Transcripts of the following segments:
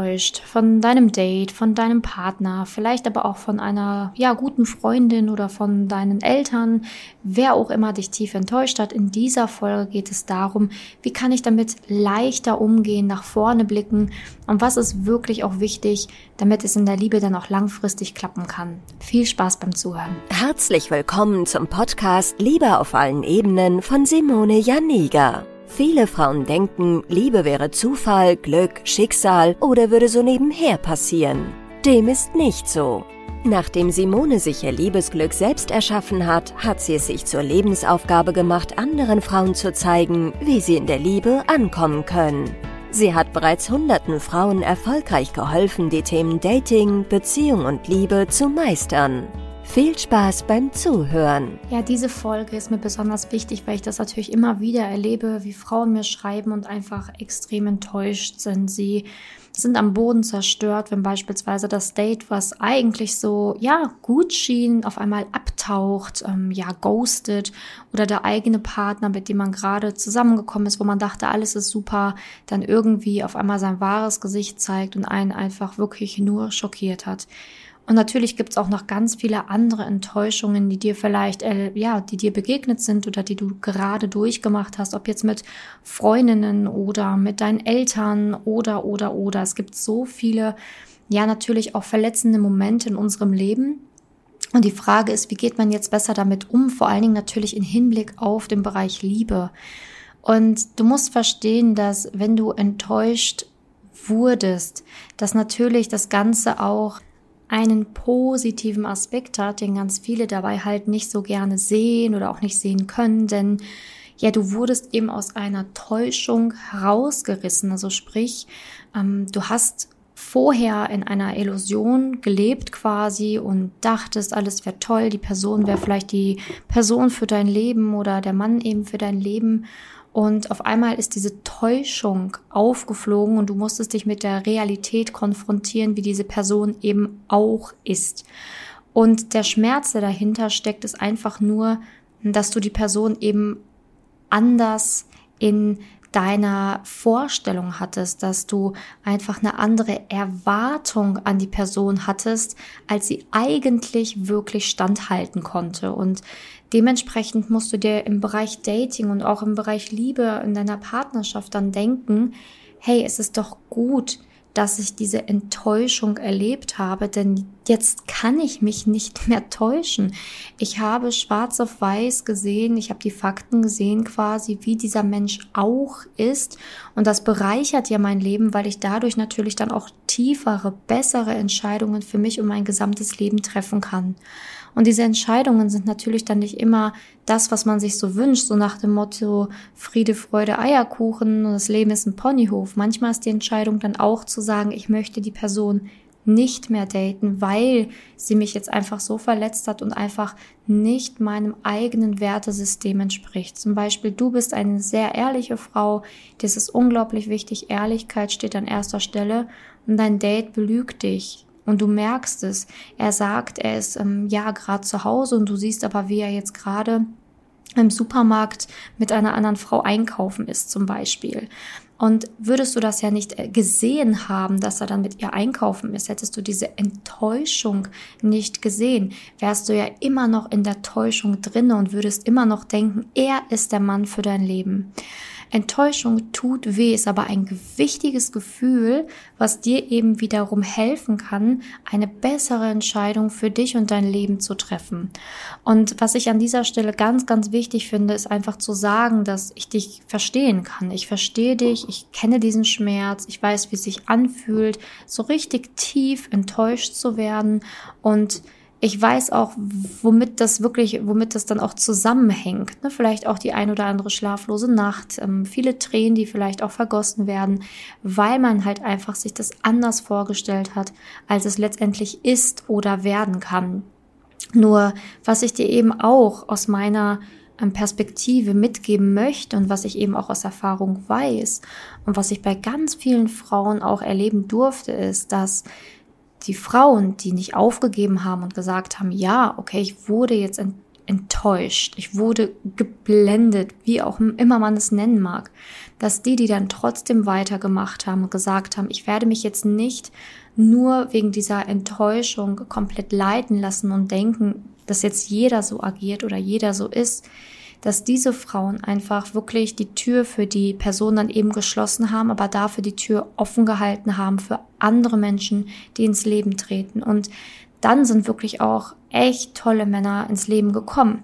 enttäuscht von deinem Date, von deinem Partner, vielleicht aber auch von einer ja guten Freundin oder von deinen Eltern, wer auch immer dich tief enttäuscht hat. In dieser Folge geht es darum, wie kann ich damit leichter umgehen, nach vorne blicken und was ist wirklich auch wichtig, damit es in der Liebe dann auch langfristig klappen kann. Viel Spaß beim Zuhören. Herzlich willkommen zum Podcast Liebe auf allen Ebenen von Simone Janiga. Viele Frauen denken, Liebe wäre Zufall, Glück, Schicksal oder würde so nebenher passieren. Dem ist nicht so. Nachdem Simone sich ihr Liebesglück selbst erschaffen hat, hat sie es sich zur Lebensaufgabe gemacht, anderen Frauen zu zeigen, wie sie in der Liebe ankommen können. Sie hat bereits hunderten Frauen erfolgreich geholfen, die Themen Dating, Beziehung und Liebe zu meistern. Viel Spaß beim Zuhören. Ja, diese Folge ist mir besonders wichtig, weil ich das natürlich immer wieder erlebe, wie Frauen mir schreiben und einfach extrem enttäuscht sind. Sie sind am Boden zerstört, wenn beispielsweise das Date, was eigentlich so, ja, gut schien, auf einmal abtaucht, ähm, ja, ghostet oder der eigene Partner, mit dem man gerade zusammengekommen ist, wo man dachte, alles ist super, dann irgendwie auf einmal sein wahres Gesicht zeigt und einen einfach wirklich nur schockiert hat. Und natürlich gibt es auch noch ganz viele andere Enttäuschungen, die dir vielleicht, äh, ja, die dir begegnet sind oder die du gerade durchgemacht hast, ob jetzt mit Freundinnen oder mit deinen Eltern oder, oder, oder. Es gibt so viele, ja, natürlich auch verletzende Momente in unserem Leben. Und die Frage ist, wie geht man jetzt besser damit um? Vor allen Dingen natürlich in Hinblick auf den Bereich Liebe. Und du musst verstehen, dass wenn du enttäuscht wurdest, dass natürlich das Ganze auch einen positiven Aspekt hat, den ganz viele dabei halt nicht so gerne sehen oder auch nicht sehen können, denn ja, du wurdest eben aus einer Täuschung herausgerissen. Also sprich, ähm, du hast vorher in einer Illusion gelebt quasi und dachtest, alles wäre toll, die Person wäre vielleicht die Person für dein Leben oder der Mann eben für dein Leben. Und auf einmal ist diese Täuschung aufgeflogen und du musstest dich mit der Realität konfrontieren, wie diese Person eben auch ist. Und der Schmerz, der dahinter steckt, ist einfach nur, dass du die Person eben anders in deiner Vorstellung hattest, dass du einfach eine andere Erwartung an die Person hattest, als sie eigentlich wirklich standhalten konnte. Und Dementsprechend musst du dir im Bereich Dating und auch im Bereich Liebe in deiner Partnerschaft dann denken, hey, es ist doch gut, dass ich diese Enttäuschung erlebt habe, denn jetzt kann ich mich nicht mehr täuschen. Ich habe schwarz auf weiß gesehen, ich habe die Fakten gesehen quasi, wie dieser Mensch auch ist und das bereichert ja mein Leben, weil ich dadurch natürlich dann auch tiefere, bessere Entscheidungen für mich und mein gesamtes Leben treffen kann. Und diese Entscheidungen sind natürlich dann nicht immer das, was man sich so wünscht, so nach dem Motto Friede, Freude, Eierkuchen und das Leben ist ein Ponyhof. Manchmal ist die Entscheidung dann auch zu sagen, ich möchte die Person nicht mehr daten, weil sie mich jetzt einfach so verletzt hat und einfach nicht meinem eigenen Wertesystem entspricht. Zum Beispiel, du bist eine sehr ehrliche Frau, das ist unglaublich wichtig, Ehrlichkeit steht an erster Stelle und dein Date belügt dich. Und du merkst es. Er sagt, er ist ähm, ja gerade zu Hause und du siehst aber, wie er jetzt gerade im Supermarkt mit einer anderen Frau einkaufen ist zum Beispiel. Und würdest du das ja nicht äh, gesehen haben, dass er dann mit ihr einkaufen ist, hättest du diese Enttäuschung nicht gesehen, wärst du ja immer noch in der Täuschung drinne und würdest immer noch denken, er ist der Mann für dein Leben. Enttäuschung tut weh, ist aber ein wichtiges Gefühl, was dir eben wiederum helfen kann, eine bessere Entscheidung für dich und dein Leben zu treffen. Und was ich an dieser Stelle ganz, ganz wichtig finde, ist einfach zu sagen, dass ich dich verstehen kann. Ich verstehe dich, ich kenne diesen Schmerz, ich weiß, wie es sich anfühlt, so richtig tief enttäuscht zu werden und ich weiß auch, womit das wirklich, womit das dann auch zusammenhängt. Ne? Vielleicht auch die ein oder andere schlaflose Nacht, ähm, viele Tränen, die vielleicht auch vergossen werden, weil man halt einfach sich das anders vorgestellt hat, als es letztendlich ist oder werden kann. Nur, was ich dir eben auch aus meiner ähm, Perspektive mitgeben möchte und was ich eben auch aus Erfahrung weiß und was ich bei ganz vielen Frauen auch erleben durfte, ist, dass die Frauen, die nicht aufgegeben haben und gesagt haben, ja, okay, ich wurde jetzt enttäuscht, ich wurde geblendet, wie auch immer man es nennen mag, dass die, die dann trotzdem weitergemacht haben und gesagt haben, ich werde mich jetzt nicht nur wegen dieser Enttäuschung komplett leiten lassen und denken, dass jetzt jeder so agiert oder jeder so ist, dass diese Frauen einfach wirklich die Tür für die Person dann eben geschlossen haben, aber dafür die Tür offen gehalten haben für andere Menschen, die ins Leben treten. Und dann sind wirklich auch echt tolle Männer ins Leben gekommen.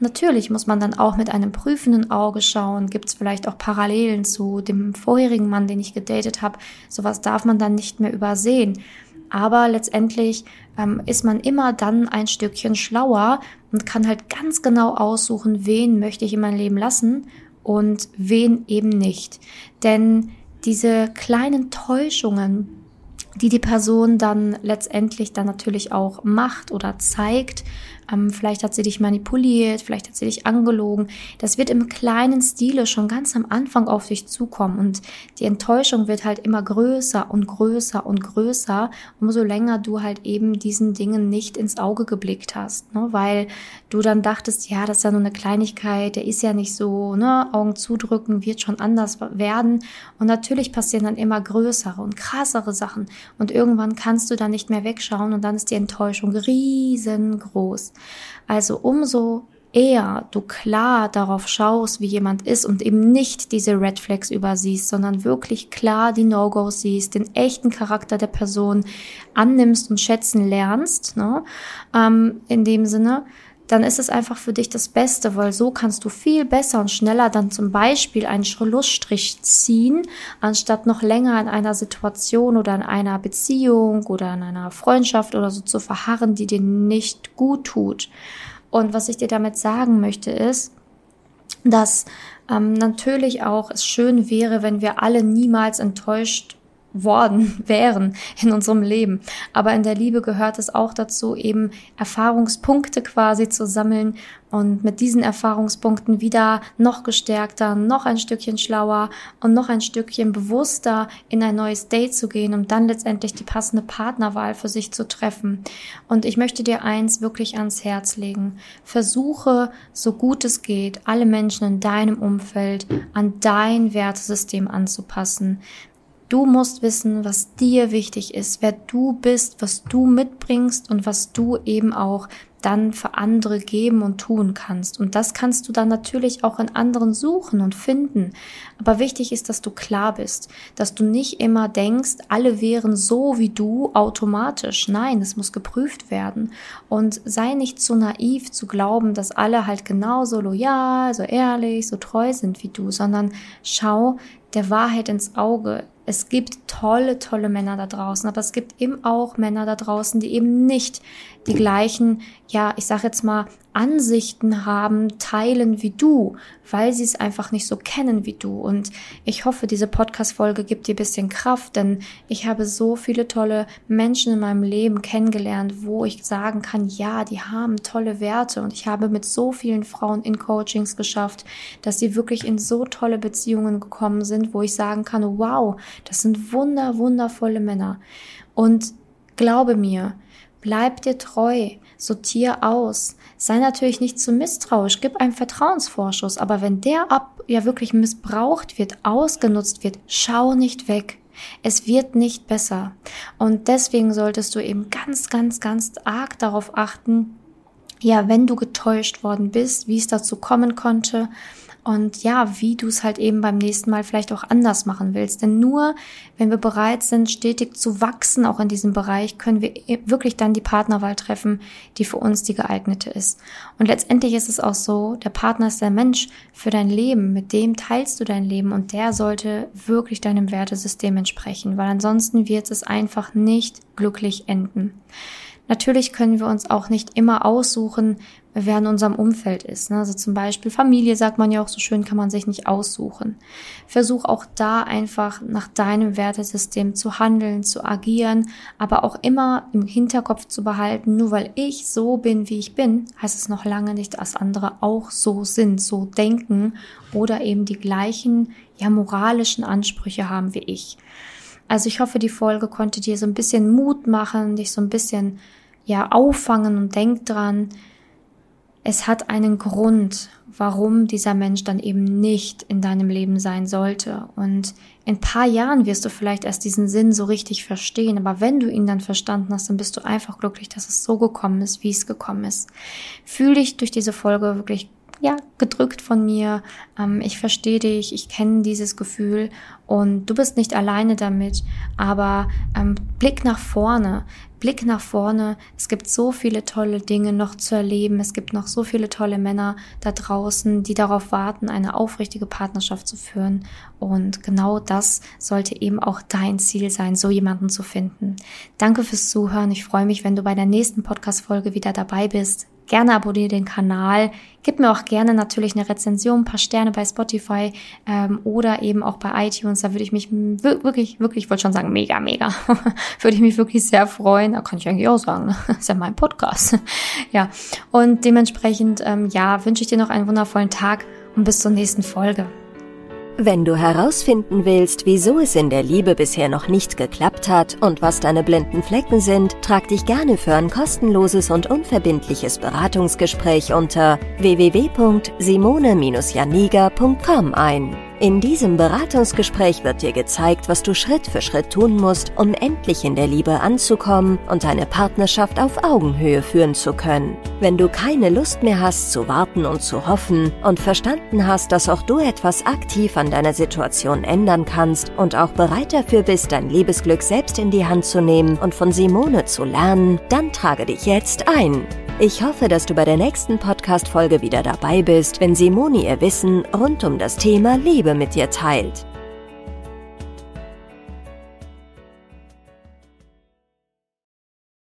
Natürlich muss man dann auch mit einem prüfenden Auge schauen, gibt es vielleicht auch Parallelen zu dem vorherigen Mann, den ich gedatet habe. Sowas darf man dann nicht mehr übersehen. Aber letztendlich ähm, ist man immer dann ein Stückchen schlauer und kann halt ganz genau aussuchen, wen möchte ich in mein Leben lassen und wen eben nicht. Denn diese kleinen Täuschungen, die die Person dann letztendlich dann natürlich auch macht oder zeigt, ähm, vielleicht hat sie dich manipuliert, vielleicht hat sie dich angelogen. Das wird im kleinen Stile schon ganz am Anfang auf dich zukommen und die Enttäuschung wird halt immer größer und größer und größer, umso länger du halt eben diesen Dingen nicht ins Auge geblickt hast, ne? weil du dann dachtest, ja, das ist ja nur eine Kleinigkeit, der ist ja nicht so, ne, Augen zudrücken wird schon anders werden und natürlich passieren dann immer größere und krassere Sachen und irgendwann kannst du dann nicht mehr wegschauen und dann ist die Enttäuschung riesengroß. Also umso eher du klar darauf schaust, wie jemand ist und eben nicht diese Red Flags übersiehst, sondern wirklich klar die No-Gos siehst, den echten Charakter der Person annimmst und schätzen lernst, ne? ähm, in dem Sinne, dann ist es einfach für dich das Beste, weil so kannst du viel besser und schneller dann zum Beispiel einen Schlussstrich ziehen, anstatt noch länger in einer Situation oder in einer Beziehung oder in einer Freundschaft oder so zu verharren, die dir nicht gut tut. Und was ich dir damit sagen möchte ist, dass ähm, natürlich auch es schön wäre, wenn wir alle niemals enttäuscht worden wären in unserem Leben. Aber in der Liebe gehört es auch dazu, eben Erfahrungspunkte quasi zu sammeln und mit diesen Erfahrungspunkten wieder noch gestärkter, noch ein Stückchen schlauer und noch ein Stückchen bewusster in ein neues Date zu gehen, um dann letztendlich die passende Partnerwahl für sich zu treffen. Und ich möchte dir eins wirklich ans Herz legen. Versuche, so gut es geht, alle Menschen in deinem Umfeld an dein Wertesystem anzupassen. Du musst wissen, was dir wichtig ist, wer du bist, was du mitbringst und was du eben auch dann für andere geben und tun kannst. Und das kannst du dann natürlich auch in anderen suchen und finden. Aber wichtig ist, dass du klar bist, dass du nicht immer denkst, alle wären so wie du automatisch. Nein, es muss geprüft werden. Und sei nicht so naiv zu glauben, dass alle halt genauso loyal, so ehrlich, so treu sind wie du, sondern schau der Wahrheit ins Auge es gibt tolle, tolle Männer da draußen, aber es gibt eben auch Männer da draußen, die eben nicht die gleichen, ja, ich sag jetzt mal, Ansichten haben, teilen wie du, weil sie es einfach nicht so kennen wie du. Und ich hoffe, diese Podcast-Folge gibt dir bisschen Kraft, denn ich habe so viele tolle Menschen in meinem Leben kennengelernt, wo ich sagen kann, ja, die haben tolle Werte. Und ich habe mit so vielen Frauen in Coachings geschafft, dass sie wirklich in so tolle Beziehungen gekommen sind, wo ich sagen kann, wow, das sind wunder, wundervolle Männer. Und glaube mir, bleib dir treu, sortier aus. Sei natürlich nicht zu misstrauisch, gib einen Vertrauensvorschuss, aber wenn der ab ja wirklich missbraucht wird, ausgenutzt wird, schau nicht weg. Es wird nicht besser. Und deswegen solltest du eben ganz, ganz, ganz arg darauf achten, ja, wenn du getäuscht worden bist, wie es dazu kommen konnte, und ja, wie du es halt eben beim nächsten Mal vielleicht auch anders machen willst. Denn nur wenn wir bereit sind, stetig zu wachsen, auch in diesem Bereich, können wir e-, wirklich dann die Partnerwahl treffen, die für uns die geeignete ist. Und letztendlich ist es auch so, der Partner ist der Mensch für dein Leben, mit dem teilst du dein Leben und der sollte wirklich deinem Wertesystem entsprechen, weil ansonsten wird es einfach nicht glücklich enden. Natürlich können wir uns auch nicht immer aussuchen, wer in unserem Umfeld ist. Ne? Also zum Beispiel Familie, sagt man ja auch so schön, kann man sich nicht aussuchen. Versuch auch da einfach nach deinem Wertesystem zu handeln, zu agieren, aber auch immer im Hinterkopf zu behalten, nur weil ich so bin, wie ich bin, heißt es noch lange nicht, dass andere auch so sind, so denken oder eben die gleichen, ja, moralischen Ansprüche haben wie ich. Also ich hoffe, die Folge konnte dir so ein bisschen Mut machen, dich so ein bisschen ja auffangen und denk dran, es hat einen Grund, warum dieser Mensch dann eben nicht in deinem Leben sein sollte. Und in paar Jahren wirst du vielleicht erst diesen Sinn so richtig verstehen. Aber wenn du ihn dann verstanden hast, dann bist du einfach glücklich, dass es so gekommen ist, wie es gekommen ist. Fühl dich durch diese Folge wirklich ja, gedrückt von mir. Ähm, ich verstehe dich, ich kenne dieses Gefühl und du bist nicht alleine damit. Aber ähm, Blick nach vorne, Blick nach vorne. Es gibt so viele tolle Dinge noch zu erleben. Es gibt noch so viele tolle Männer da draußen, die darauf warten, eine aufrichtige Partnerschaft zu führen. Und genau das sollte eben auch dein Ziel sein, so jemanden zu finden. Danke fürs Zuhören. Ich freue mich, wenn du bei der nächsten Podcast-Folge wieder dabei bist. Gerne abonniere den Kanal. Gib mir auch gerne natürlich eine Rezension, ein paar Sterne bei Spotify ähm, oder eben auch bei iTunes. Da würde ich mich wirklich, wirklich, ich wollte schon sagen, mega, mega, würde ich mich wirklich sehr freuen. Da kann ich eigentlich auch sagen, ne? ist ja mein Podcast. ja, und dementsprechend, ähm, ja, wünsche ich dir noch einen wundervollen Tag und bis zur nächsten Folge. Wenn du herausfinden willst, wieso es in der Liebe bisher noch nicht geklappt hat und was deine blinden Flecken sind, trag dich gerne für ein kostenloses und unverbindliches Beratungsgespräch unter www.simone-janiga.com ein. In diesem Beratungsgespräch wird dir gezeigt, was du Schritt für Schritt tun musst, um endlich in der Liebe anzukommen und deine Partnerschaft auf Augenhöhe führen zu können. Wenn du keine Lust mehr hast zu warten und zu hoffen und verstanden hast, dass auch du etwas aktiv an deiner Situation ändern kannst und auch bereit dafür bist, dein Liebesglück selbst in die Hand zu nehmen und von Simone zu lernen, dann trage dich jetzt ein. Ich hoffe, dass du bei der nächsten Podcast-Folge wieder dabei bist, wenn Simoni ihr Wissen rund um das Thema Liebe mit dir teilt.